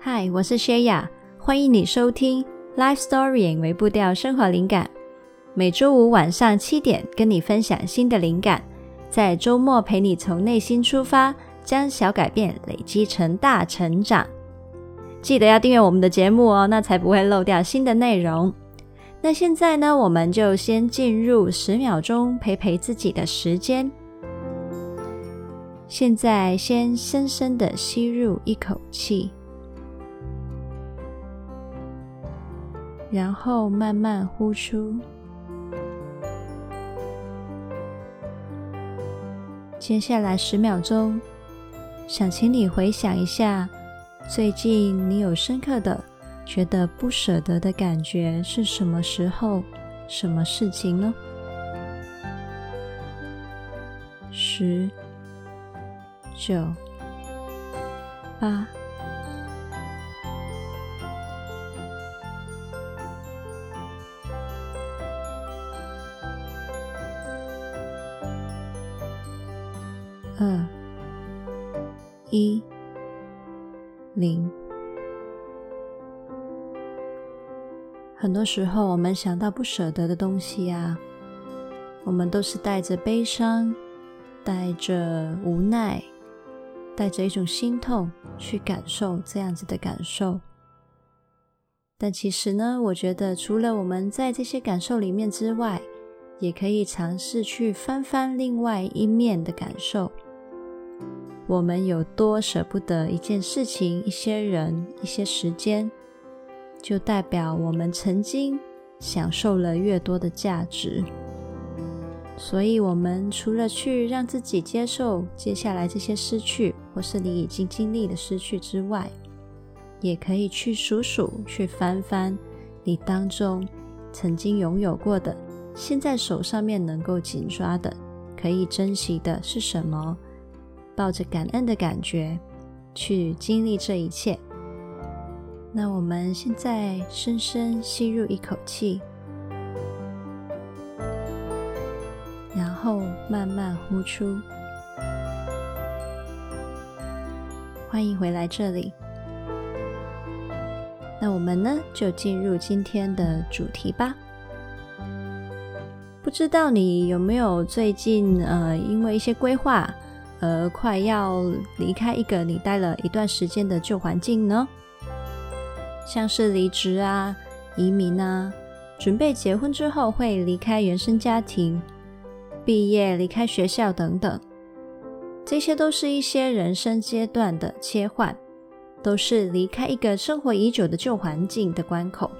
嗨，我是薛雅，欢迎你收听 Life Story 微步调生活灵感。每周五晚上七点，跟你分享新的灵感，在周末陪你从内心出发，将小改变累积成大成长。记得要订阅我们的节目哦，那才不会漏掉新的内容。那现在呢，我们就先进入十秒钟陪陪自己的时间。现在先深深的吸入一口气。然后慢慢呼出。接下来十秒钟，想请你回想一下，最近你有深刻的觉得不舍得的感觉是什么时候、什么事情呢？十、九、八。二一零，很多时候我们想到不舍得的东西啊，我们都是带着悲伤、带着无奈、带着一种心痛去感受这样子的感受。但其实呢，我觉得除了我们在这些感受里面之外，也可以尝试去翻翻另外一面的感受。我们有多舍不得一件事情、一些人、一些时间，就代表我们曾经享受了越多的价值。所以，我们除了去让自己接受接下来这些失去，或是你已经经历的失去之外，也可以去数数、去翻翻你当中曾经拥有过的，现在手上面能够紧抓的、可以珍惜的是什么？抱着感恩的感觉去经历这一切。那我们现在深深吸入一口气，然后慢慢呼出。欢迎回来这里。那我们呢，就进入今天的主题吧。不知道你有没有最近呃，因为一些规划，而快要离开一个你待了一段时间的旧环境呢？像是离职啊、移民啊、准备结婚之后会离开原生家庭、毕业离开学校等等，这些都是一些人生阶段的切换，都是离开一个生活已久的旧环境的关口。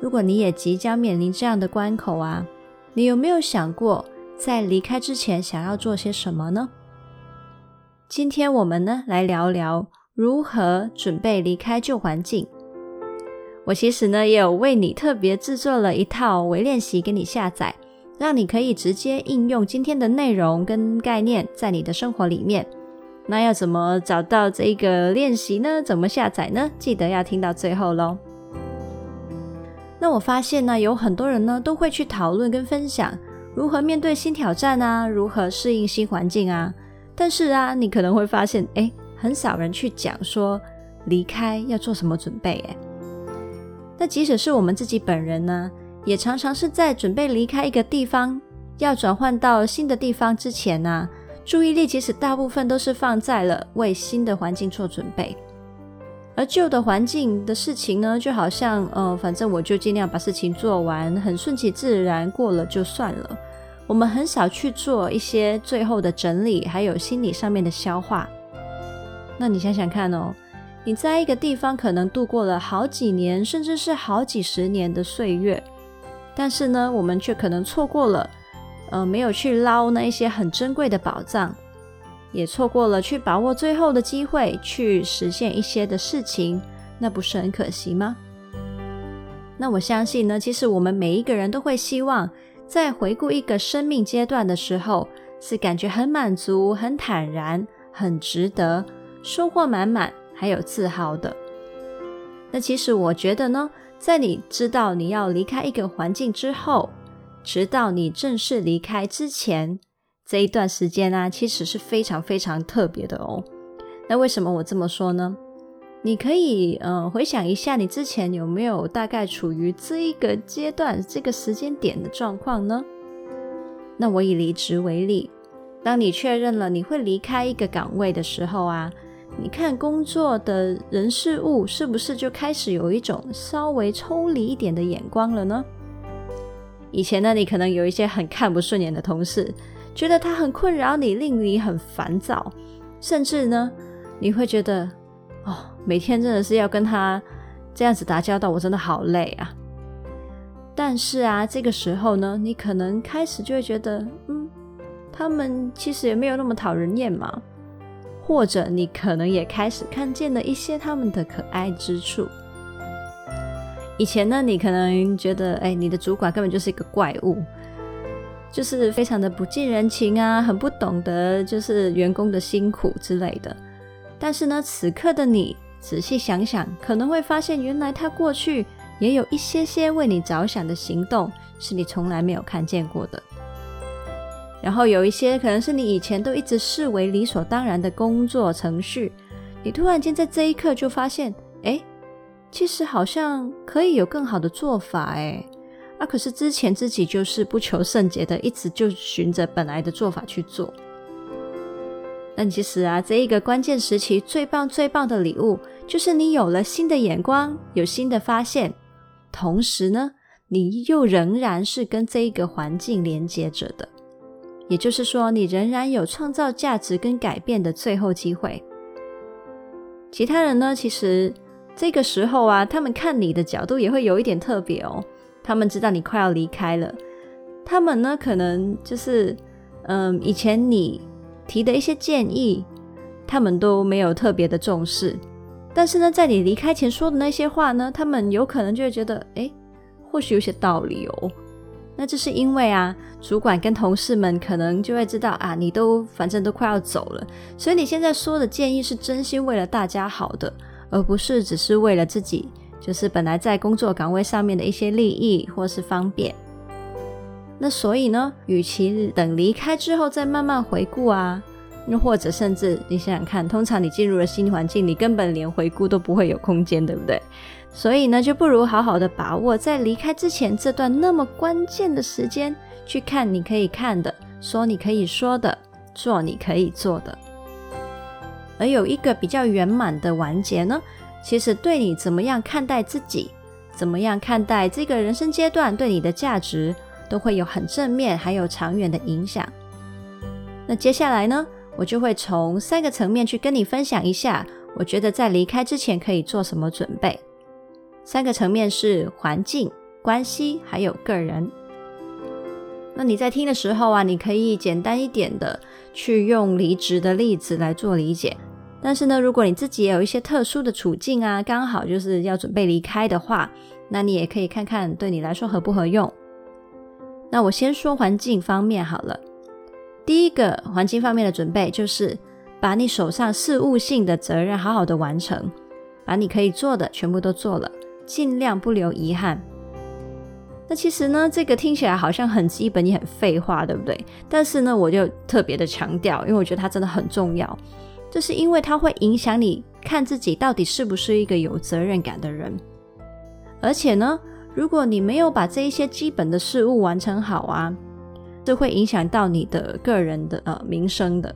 如果你也即将面临这样的关口啊，你有没有想过在离开之前想要做些什么呢？今天我们呢，来聊聊如何准备离开旧环境。我其实呢也有为你特别制作了一套微练习给你下载，让你可以直接应用今天的内容跟概念在你的生活里面。那要怎么找到这个练习呢？怎么下载呢？记得要听到最后喽。那我发现呢，有很多人呢都会去讨论跟分享如何面对新挑战啊，如何适应新环境啊。但是啊，你可能会发现，诶，很少人去讲说离开要做什么准备。诶，那即使是我们自己本人呢，也常常是在准备离开一个地方，要转换到新的地方之前呢，注意力其实大部分都是放在了为新的环境做准备，而旧的环境的事情呢，就好像，呃，反正我就尽量把事情做完，很顺其自然过了就算了。我们很少去做一些最后的整理，还有心理上面的消化。那你想想看哦，你在一个地方可能度过了好几年，甚至是好几十年的岁月，但是呢，我们却可能错过了，呃，没有去捞那一些很珍贵的宝藏，也错过了去把握最后的机会，去实现一些的事情，那不是很可惜吗？那我相信呢，其实我们每一个人都会希望。在回顾一个生命阶段的时候，是感觉很满足、很坦然、很值得、收获满满，还有自豪的。那其实我觉得呢，在你知道你要离开一个环境之后，直到你正式离开之前这一段时间呢、啊，其实是非常非常特别的哦。那为什么我这么说呢？你可以呃回想一下，你之前有没有大概处于这一个阶段、这个时间点的状况呢？那我以离职为例，当你确认了你会离开一个岗位的时候啊，你看工作的人事物是不是就开始有一种稍微抽离一点的眼光了呢？以前呢，你可能有一些很看不顺眼的同事，觉得他很困扰你，令你很烦躁，甚至呢，你会觉得。哦，每天真的是要跟他这样子打交道，我真的好累啊。但是啊，这个时候呢，你可能开始就会觉得，嗯，他们其实也没有那么讨人厌嘛。或者你可能也开始看见了一些他们的可爱之处。以前呢，你可能觉得，哎，你的主管根本就是一个怪物，就是非常的不近人情啊，很不懂得就是员工的辛苦之类的。但是呢，此刻的你仔细想想，可能会发现，原来他过去也有一些些为你着想的行动，是你从来没有看见过的。然后有一些可能是你以前都一直视为理所当然的工作程序，你突然间在这一刻就发现，哎，其实好像可以有更好的做法，哎，啊，可是之前自己就是不求甚解的，一直就循着本来的做法去做。但其实啊，这一个关键时期最棒、最棒的礼物，就是你有了新的眼光，有新的发现，同时呢，你又仍然是跟这一个环境连接着的。也就是说，你仍然有创造价值跟改变的最后机会。其他人呢，其实这个时候啊，他们看你的角度也会有一点特别哦。他们知道你快要离开了，他们呢，可能就是，嗯，以前你。提的一些建议，他们都没有特别的重视。但是呢，在你离开前说的那些话呢，他们有可能就会觉得，诶，或许有些道理哦。那这是因为啊，主管跟同事们可能就会知道啊，你都反正都快要走了，所以你现在说的建议是真心为了大家好的，而不是只是为了自己，就是本来在工作岗位上面的一些利益或是方便。那所以呢，与其等离开之后再慢慢回顾啊，又或者甚至你想想看，通常你进入了新环境，你根本连回顾都不会有空间，对不对？所以呢，就不如好好的把握在离开之前这段那么关键的时间，去看你可以看的，说你可以说的，做你可以做的。而有一个比较圆满的完结呢，其实对你怎么样看待自己，怎么样看待这个人生阶段对你的价值，都会有很正面还有长远的影响。那接下来呢，我就会从三个层面去跟你分享一下，我觉得在离开之前可以做什么准备。三个层面是环境、关系还有个人。那你在听的时候啊，你可以简单一点的去用离职的例子来做理解。但是呢，如果你自己也有一些特殊的处境啊，刚好就是要准备离开的话，那你也可以看看对你来说合不合用。那我先说环境方面好了。第一个环境方面的准备就是把你手上事务性的责任好好的完成，把你可以做的全部都做了，尽量不留遗憾。那其实呢，这个听起来好像很基本也很废话，对不对？但是呢，我就特别的强调，因为我觉得它真的很重要，就是因为它会影响你看自己到底是不是一个有责任感的人，而且呢。如果你没有把这一些基本的事物完成好啊，这会影响到你的个人的呃名声的。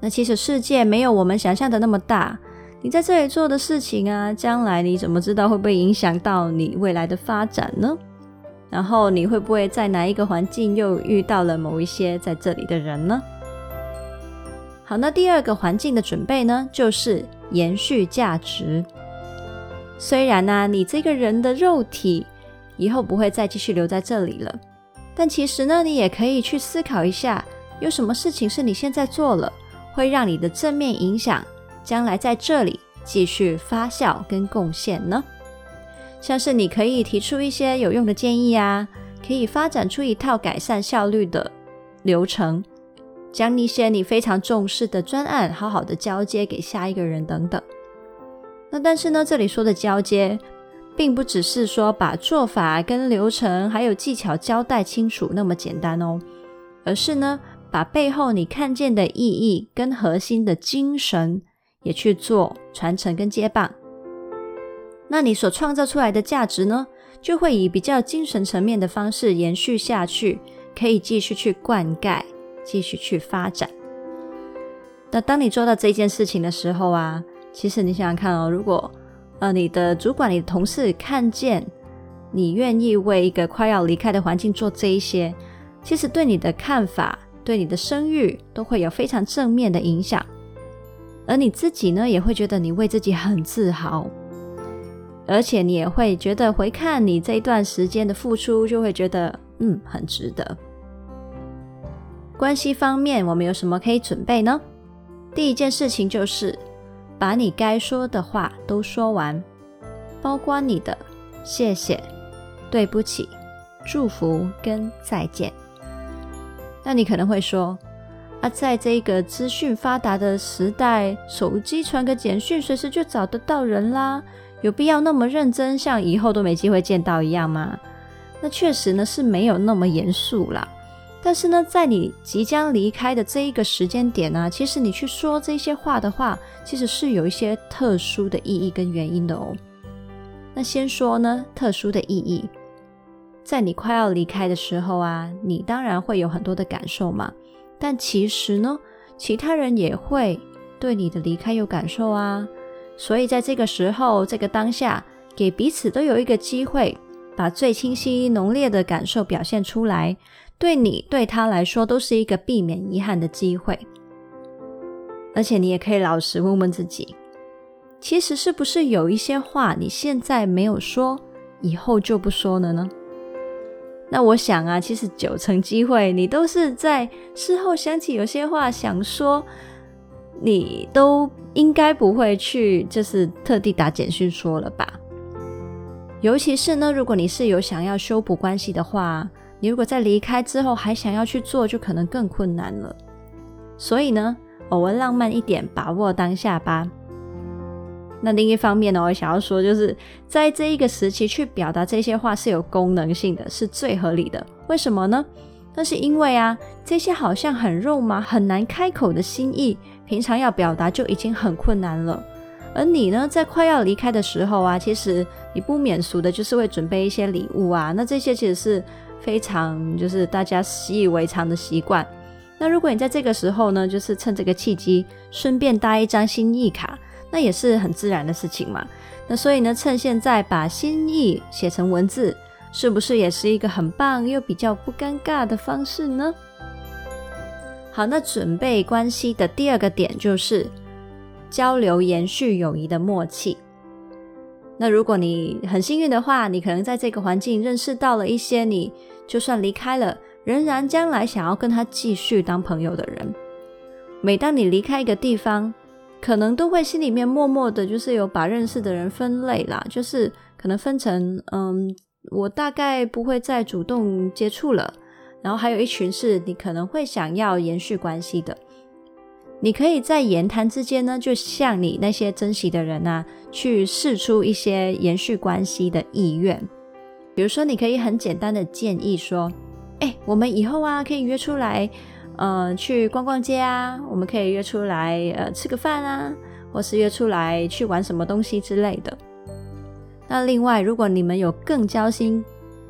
那其实世界没有我们想象的那么大，你在这里做的事情啊，将来你怎么知道会不会影响到你未来的发展呢？然后你会不会在哪一个环境又遇到了某一些在这里的人呢？好，那第二个环境的准备呢，就是延续价值。虽然呢、你这个人的肉体。以后不会再继续留在这里了，但其实呢，你也可以去思考一下，有什么事情是你现在做了，会让你的正面影响将来在这里继续发酵跟贡献呢？像是你可以提出一些有用的建议啊，可以发展出一套改善效率的流程，将一些你非常重视的专案好好的交接给下一个人等等。那但是呢，这里说的交接。并不只是说把做法跟流程还有技巧交代清楚那么简单哦，而是呢，把背后你看见的意义跟核心的精神也去做传承跟接棒，那你所创造出来的价值呢，就会以比较精神层面的方式延续下去，可以继续去灌溉，继续去发展。那当你做到这件事情的时候啊，其实你想想看哦，如果呃你的主管、你的同事看见你愿意为一个快要离开的环境做这一些，其实对你的看法、对你的声誉都会有非常正面的影响，而你自己呢，也会觉得你为自己很自豪。而且你也会觉得回看你这一段时间的付出，就会觉得嗯，很值得。关系方面，我们有什么可以准备呢？第一件事情就是把你该说的话都说完，包括你的谢谢、对不起、祝福跟再见。那你可能会说啊，在这个资讯发达的时代，手机传个简讯，随时就找得到人啦。有必要那么认真，像以后都没机会见到一样吗？那确实呢，是没有那么严肃啦。但是呢，在你即将离开的这一个时间点呢，其实你去说这些话的话，其实是有一些特殊的意义跟原因的哦。那先说呢，特殊的意义，在你快要离开的时候啊，你当然会有很多的感受嘛。但其实呢，其他人也会对你的离开有感受啊。所以在这个时候，这个当下，给彼此都有一个机会，把最清晰、浓烈的感受表现出来。对你、对他来说，都是一个避免遗憾的机会。而且你也可以老实问问自己，其实是不是有一些话你现在没有说，以后就不说了呢？那我想啊，其实九成机会，你都是在事后想起有些话想说。你都应该不会去，就是特地打简讯说了吧？尤其是呢，如果你是有想要修补关系的话，你如果在离开之后还想要去做，就可能更困难了。所以呢，偶尔浪漫一点，把握当下吧。那另一方面呢，我想要说，就是在这一个时期去表达这些话是有功能性的，是最合理的。为什么呢？那是因为啊，这些好像很肉麻、很难开口的心意。平常要表达就已经很困难了，而你呢，在快要离开的时候啊，其实你不免俗的就是会准备一些礼物啊，那这些其实是非常就是大家习以为常的习惯。那如果你在这个时候呢，就是趁这个契机顺便搭一张心意卡，那也是很自然的事情嘛。那所以呢，趁现在把心意写成文字，是不是也是一个很棒又比较不尴尬的方式呢？好，那准备关系的第二个点就是交流延续友谊的默契。那如果你很幸运的话，你可能在这个环境认识到了一些你就算离开了，仍然将来想要跟他继续当朋友的人。每当你离开一个地方，可能都会心里面默默的，就是有把认识的人分类啦，就是可能分成，嗯，我大概不会再主动接触了。然后还有一群是你可能会想要延续关系的，你可以在言谈之间呢，就向你那些珍惜的人啊，去试出一些延续关系的意愿。比如说，你可以很简单的建议说：“哎，我们以后啊，可以约出来，呃，去逛逛街啊，我们可以约出来，呃，吃个饭啊，或是约出来去玩什么东西之类的。”那另外，如果你们有更交心、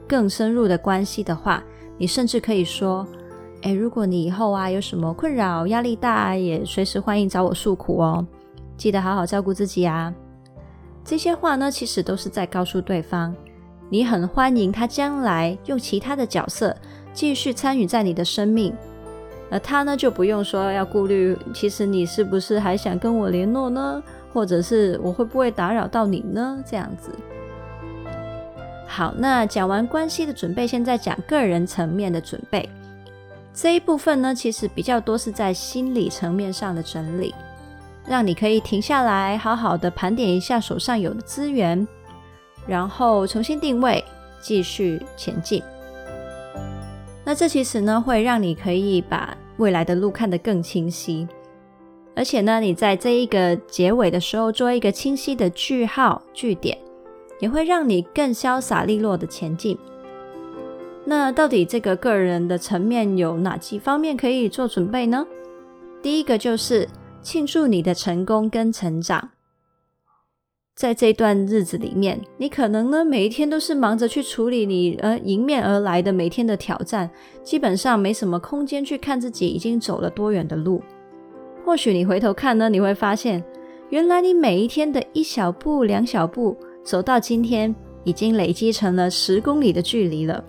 更深入的关系的话，你甚至可以说：“诶，如果你以后啊有什么困扰、压力大，也随时欢迎找我诉苦哦。记得好好照顾自己啊。”这些话呢，其实都是在告诉对方，你很欢迎他将来用其他的角色继续参与在你的生命，而他呢就不用说要顾虑，其实你是不是还想跟我联络呢？或者是我会不会打扰到你呢？这样子。好，那讲完关系的准备，现在讲个人层面的准备。这一部分呢，其实比较多是在心理层面上的整理，让你可以停下来，好好的盘点一下手上有的资源，然后重新定位，继续前进。那这其实呢，会让你可以把未来的路看得更清晰，而且呢，你在这一个结尾的时候做一个清晰的句号、句点。也会让你更潇洒利落的前进。那到底这个个人的层面有哪几方面可以做准备呢？第一个就是庆祝你的成功跟成长。在这段日子里面，你可能呢每一天都是忙着去处理你呃迎面而来的每天的挑战，基本上没什么空间去看自己已经走了多远的路。或许你回头看呢，你会发现，原来你每一天的一小步、两小步走到今天，已经累积成了十公里的距离了。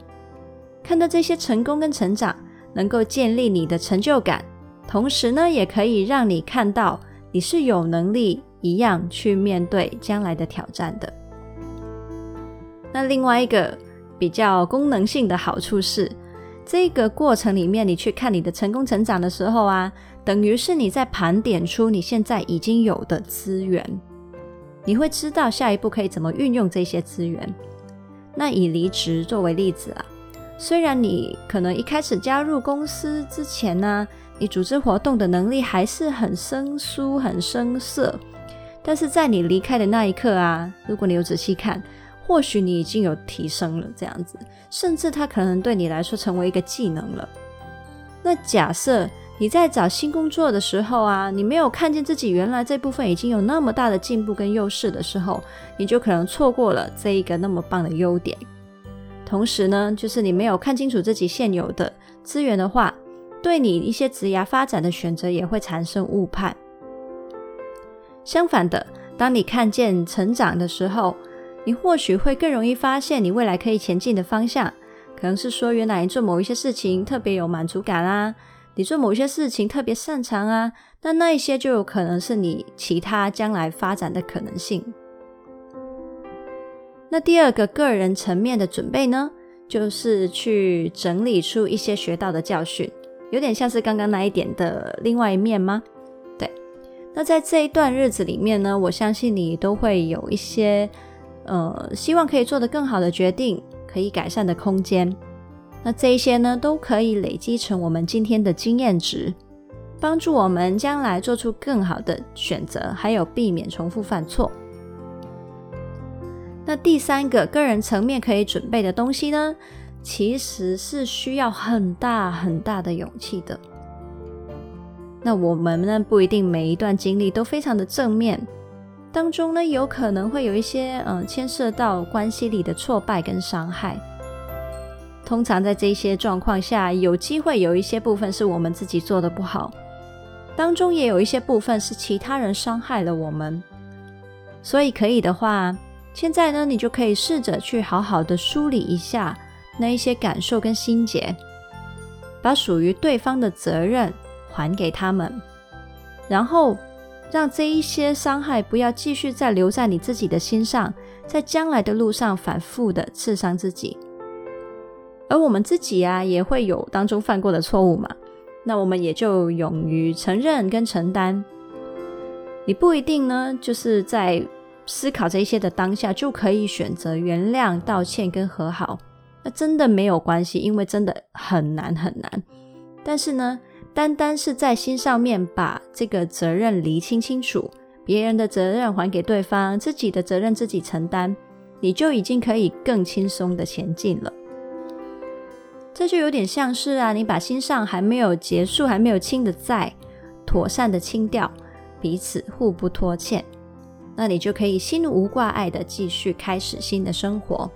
看到这些成功跟成长，能够建立你的成就感，同时呢，也可以让你看到你是有能力。一样去面对将来的挑战的。那另外一个比较功能性的好处是，这个过程里面你去看你的成功成长的时候啊，等于是你在盘点出你现在已经有的资源，你会知道下一步可以怎么运用这些资源。那以离职作为例子啊，虽然你可能一开始加入公司之前呢，你组织活动的能力还是很生疏、很生涩。但是在你离开的那一刻啊，如果你有仔细看，或许你已经有提升了这样子，甚至它可能对你来说成为一个技能了。那假设你在找新工作的时候啊，你没有看见自己原来这部分已经有那么大的进步跟优势的时候，你就可能错过了这一个那么棒的优点。同时呢，就是你没有看清楚自己现有的资源的话，对你一些职涯发展的选择也会产生误判。相反的，当你看见成长的时候，你或许会更容易发现你未来可以前进的方向。可能是说，原来你做某一些事情特别有满足感啊，你做某一些事情特别擅长啊，那那一些就有可能是你其他将来发展的可能性。那第二个个人层面的准备呢，就是去整理出一些学到的教训，有点像是刚刚那一点的另外一面吗？那在这一段日子里面呢，我相信你都会有一些，呃，希望可以做得更好的决定，可以改善的空间。那这一些呢，都可以累积成我们今天的经验值，帮助我们将来做出更好的选择，还有避免重复犯错。那第三个个人层面可以准备的东西呢，其实是需要很大很大的勇气的。那我们呢，不一定每一段经历都非常的正面，当中呢，有可能会有一些嗯牵涉到关系里的挫败跟伤害。通常在这些状况下，有机会有一些部分是我们自己做的不好，当中也有一些部分是其他人伤害了我们。所以可以的话，现在呢，你就可以试着去好好的梳理一下那一些感受跟心结，把属于对方的责任。还给他们，然后让这一些伤害不要继续再留在你自己的心上，在将来的路上反复的刺伤自己。而我们自己啊，也会有当中犯过的错误嘛，那我们也就勇于承认跟承担。你不一定呢，就是在思考这些的当下就可以选择原谅、道歉跟和好，那真的没有关系，因为真的很难很难。但是呢，单单是在心上面把这个责任厘清清楚，别人的责任还给对方，自己的责任自己承担，你就已经可以更轻松的前进了。这就有点像是啊，你把心上还没有结束、还没有清的债，妥善的清掉，彼此互不拖欠，那你就可以心无挂碍的继续开始新的生活。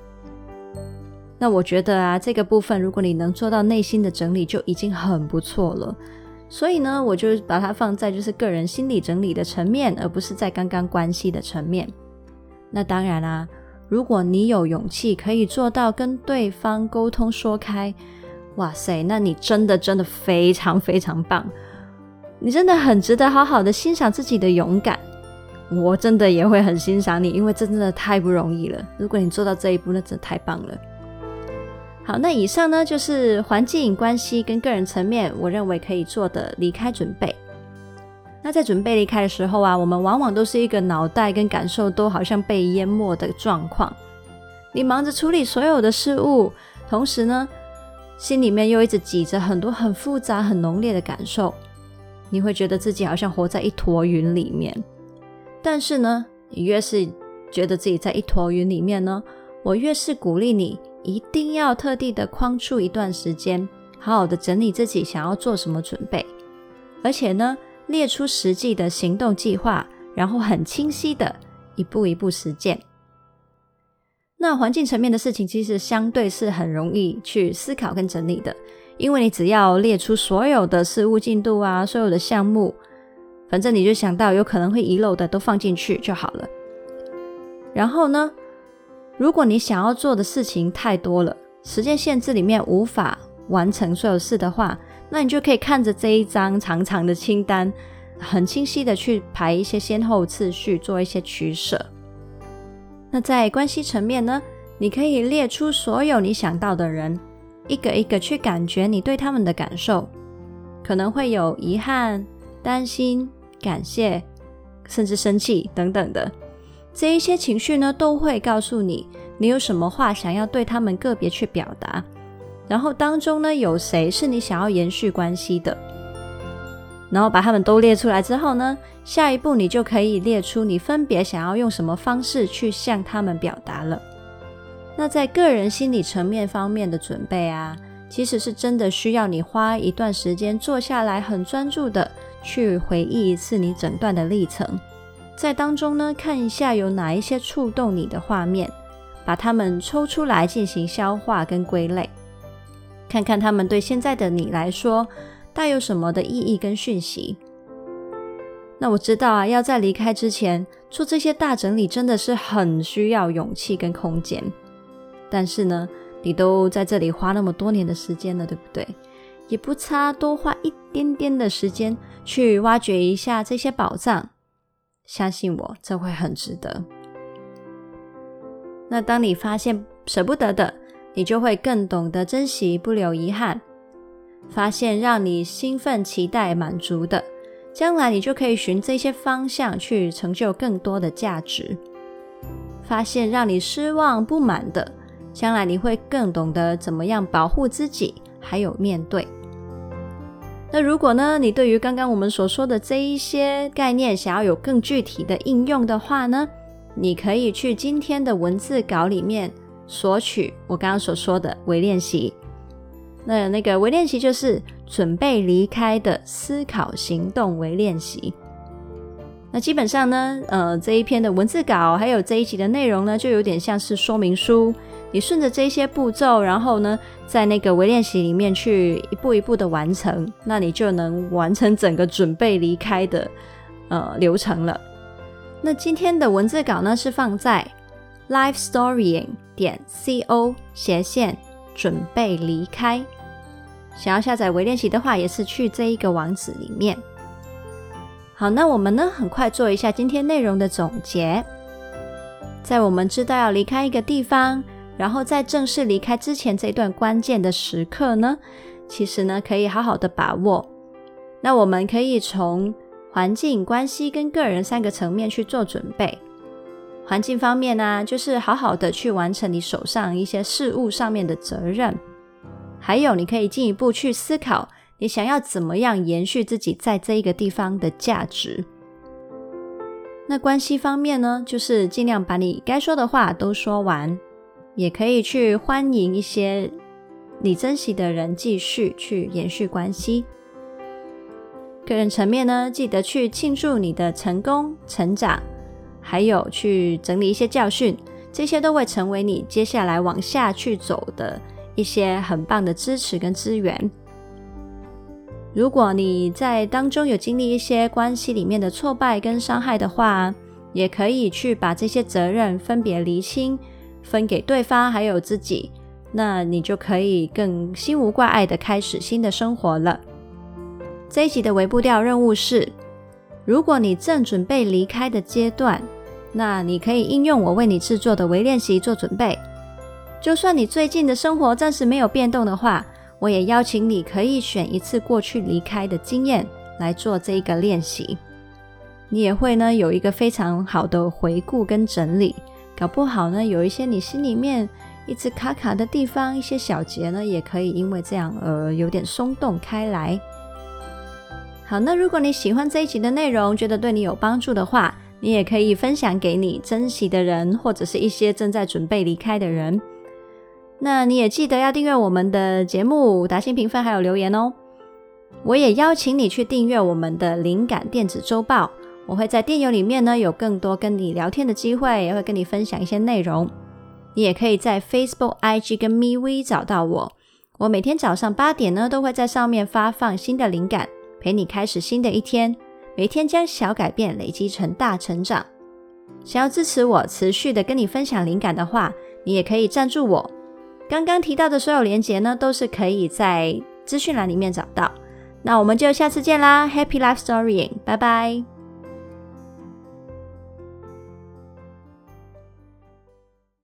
那我觉得啊，这个部分如果你能做到内心的整理，就已经很不错了。所以呢，我就把它放在就是个人心理整理的层面，而不是在刚刚关系的层面。那当然啦、如果你有勇气可以做到跟对方沟通说开，哇塞，那你真的真的非常非常棒，你真的很值得好好的欣赏自己的勇敢。我真的也会很欣赏你，因为这真的太不容易了。如果你做到这一步，那真的太棒了。好，那以上呢，就是环境关系跟个人层面，我认为可以做的离开准备。那在准备离开的时候啊，我们往往都是一个脑袋跟感受都好像被淹没的状况。你忙着处理所有的事物，同时呢，心里面又一直挤着很多很复杂、很浓烈的感受，你会觉得自己好像活在一坨云里面。但是呢，你越是觉得自己在一坨云里面呢，我越是鼓励你。一定要特地的框出一段时间，好好的整理自己想要做什么准备，而且呢，列出实际的行动计划，然后很清晰的一步一步实践。那环境层面的事情，其实相对是很容易去思考跟整理的，因为你只要列出所有的事物进度啊，所有的项目，反正你就想到有可能会遗漏的都放进去就好了。然后呢，如果你想要做的事情太多了，时间限制里面无法完成所有事的话，那你就可以看着这一张长长的清单，很清晰的去排一些先后次序，做一些取舍。那在关系层面呢，你可以列出所有你想到的人，一个一个去感觉你对他们的感受，可能会有遗憾、担心、感谢，甚至生气等等的。这一些情绪呢，都会告诉你，你有什么话想要对他们个别去表达。然后当中呢，有谁是你想要延续关系的？然后把他们都列出来之后呢，下一步你就可以列出你分别想要用什么方式去向他们表达了。那在个人心理层面方面的准备啊，其实是真的需要你花一段时间坐下来，很专注的去回忆一次你整段的历程，在当中呢，看一下有哪一些触动你的画面，把它们抽出来进行消化跟归类，看看它们对现在的你来说。带有什么的意义跟讯息？那我知道啊，要在离开之前做这些大整理，真的是很需要勇气跟空间。但是呢，你都在这里花那么多年的时间了，对不对？也不差多花一点点的时间去挖掘一下这些宝藏。相信我，这会很值得。那当你发现舍不得的，你就会更懂得珍惜，不留遗憾。发现让你兴奋、期待、满足的，将来你就可以循这些方向去成就更多的价值。发现让你失望、不满的，将来你会更懂得怎么样保护自己，还有面对。那如果呢，你对于刚刚我们所说的这一些概念，想要有更具体的应用的话呢，你可以去今天的文字稿里面索取我刚刚所说的微练习。那那个微练习就是准备离开的思考行动微练习。那基本上呢，呃，这一篇的文字稿还有这一集的内容呢，就有点像是说明书。你顺着这些步骤，然后呢，在那个微练习里面去一步一步的完成，那你就能完成整个准备离开的呃流程了。那今天的文字稿呢，是放在 lifestorying 点 co 斜线。准备离开，想要下载微练习的话，也是去这一个网址里面。好，那我们呢，很快做一下今天内容的总结。在我们知道要离开一个地方，然后在正式离开之前这段关键的时刻呢，其实呢，可以好好的把握。那我们可以从环境、关系跟个人三个层面去做准备。环境方面呢、就是好好的去完成你手上一些事务上面的责任，还有你可以进一步去思考，你想要怎么样延续自己在这一个地方的价值。那关系方面呢，就是尽量把你该说的话都说完，也可以去欢迎一些你珍惜的人继续去延续关系。个人层面呢，记得去庆祝你的成功成长。还有去整理一些教训，这些都会成为你接下来往下去走的一些很棒的支持跟资源。如果你在当中有经历一些关系里面的挫败跟伤害的话，也可以去把这些责任分别厘清，分给对方还有自己，那你就可以更心无挂碍的开始新的生活了。这一集的微步调任务是。如果你正准备离开的阶段，那你可以应用我为你制作的微练习做准备。就算你最近的生活暂时没有变动的话，我也邀请你可以选一次过去离开的经验来做这一个练习。你也会呢有一个非常好的回顾跟整理，搞不好呢有一些你心里面一直卡卡的地方，一些小结呢也可以因为这样而有点松动开来。好，那如果你喜欢这一集的内容，觉得对你有帮助的话，你也可以分享给你珍惜的人，或者是一些正在准备离开的人。那你也记得要订阅我们的节目，打星评分还有留言哦。我也邀请你去订阅我们的灵感电子周报，我会在电邮里面呢有更多跟你聊天的机会，也会跟你分享一些内容。你也可以在 Facebook、IG 跟 MeWe 找到我。我每天早上八点呢都会在上面发放新的灵感，陪你开始新的一天。每天将小改变累积成大成长。想要支持我持续的跟你分享灵感的话，你也可以赞助我。刚刚提到的所有连结呢，都是可以在资讯栏里面找到。那我们就下次见啦，Happy Life Storying，拜拜。